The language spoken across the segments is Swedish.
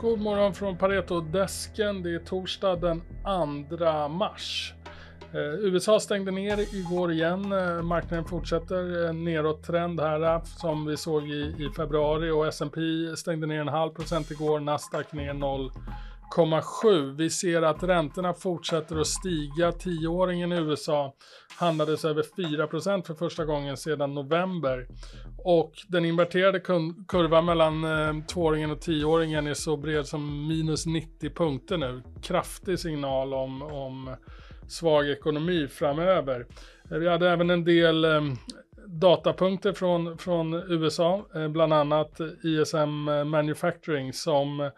God morgon från Pareto-desken. Det är torsdag den 2 mars. Eh, USA stängde ner igår igen. Eh, marknaden fortsätter en nedåttrend här eh, som vi såg i, i februari och S&P stängde ner en halv procent igår. Nasdaq ner 0,7. Vi ser att räntorna fortsätter att stiga. Tioåringen i USA handlades över 4 för första gången sedan november. Och den inverterade kurvan mellan eh, tvååringen och tioåringen är så bred som minus 90 punkter nu. Kraftig signal om, om svag ekonomi framöver. Eh, vi hade även en del eh, datapunkter från, från USA, eh, bland annat ISM eh, Manufacturing som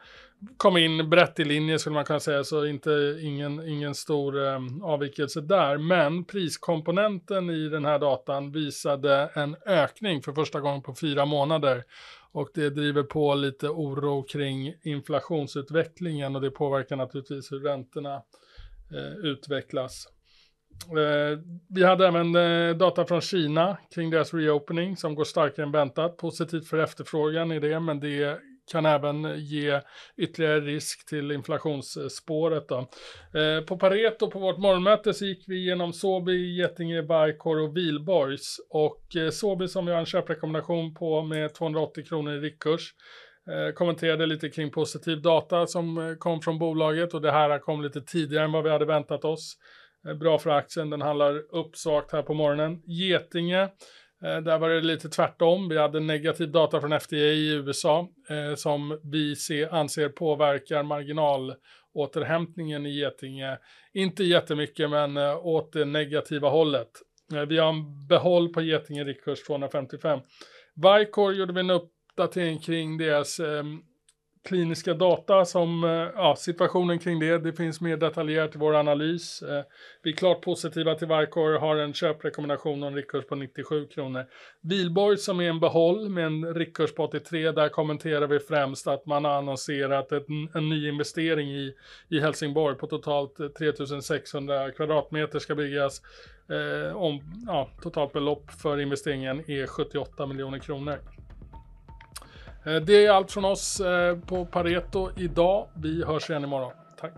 kom in brett i linje skulle man kunna säga, så inte, ingen, ingen stor eh, avvikelse där. Men priskomponenten i den här datan visade en ökning för första gången på fyra månader. Och det driver på lite oro kring inflationsutvecklingen och det påverkar naturligtvis hur räntorna eh, utvecklas. Eh, vi hade även eh, data från Kina kring deras reopening som går starkare än väntat. Positivt för efterfrågan i det, men det kan även ge ytterligare risk till inflationsspåret. Då. Eh, på Pareto på vårt morgonmöte så gick vi igenom Sobi, Getinge, Bajkor och Vilborgs. Och eh, Sobi som vi har en köprekommendation på med 280 kronor i riktkurs. Eh, kommenterade lite kring positiv data som eh, kom från bolaget och det här kom lite tidigare än vad vi hade väntat oss. Eh, bra för aktien, den handlar upp svagt här på morgonen. Getinge eh, där var det lite tvärtom. Vi hade negativ data från FDA i USA eh, som vi se, anser påverkar marginalåterhämtningen i Getinge. Inte jättemycket, men åt det negativa hållet. Vi har en behåll på Getinge riktkurs 255. Vicor gjorde vi en uppdatering kring deras ehm, kliniska data som, eh, ja, situationen kring det. Det finns mer detaljerat i vår analys. Eh, vi är klart positiva till Varkor, har en köprekommendation och en riktkurs på 97 kronor. Vilborg som är en behåll med en riktkurs på 83, där kommenterar vi främst att man har annonserat ett, en ny investering i, i Helsingborg på totalt eh, 3600 kvadratmeter ska byggas. Eh, om, ja, totalt belopp för investeringen är 78 miljoner kronor. Eh, det är allt från oss eh, på Pareto idag. Vi hörs igen imorgon. Tack!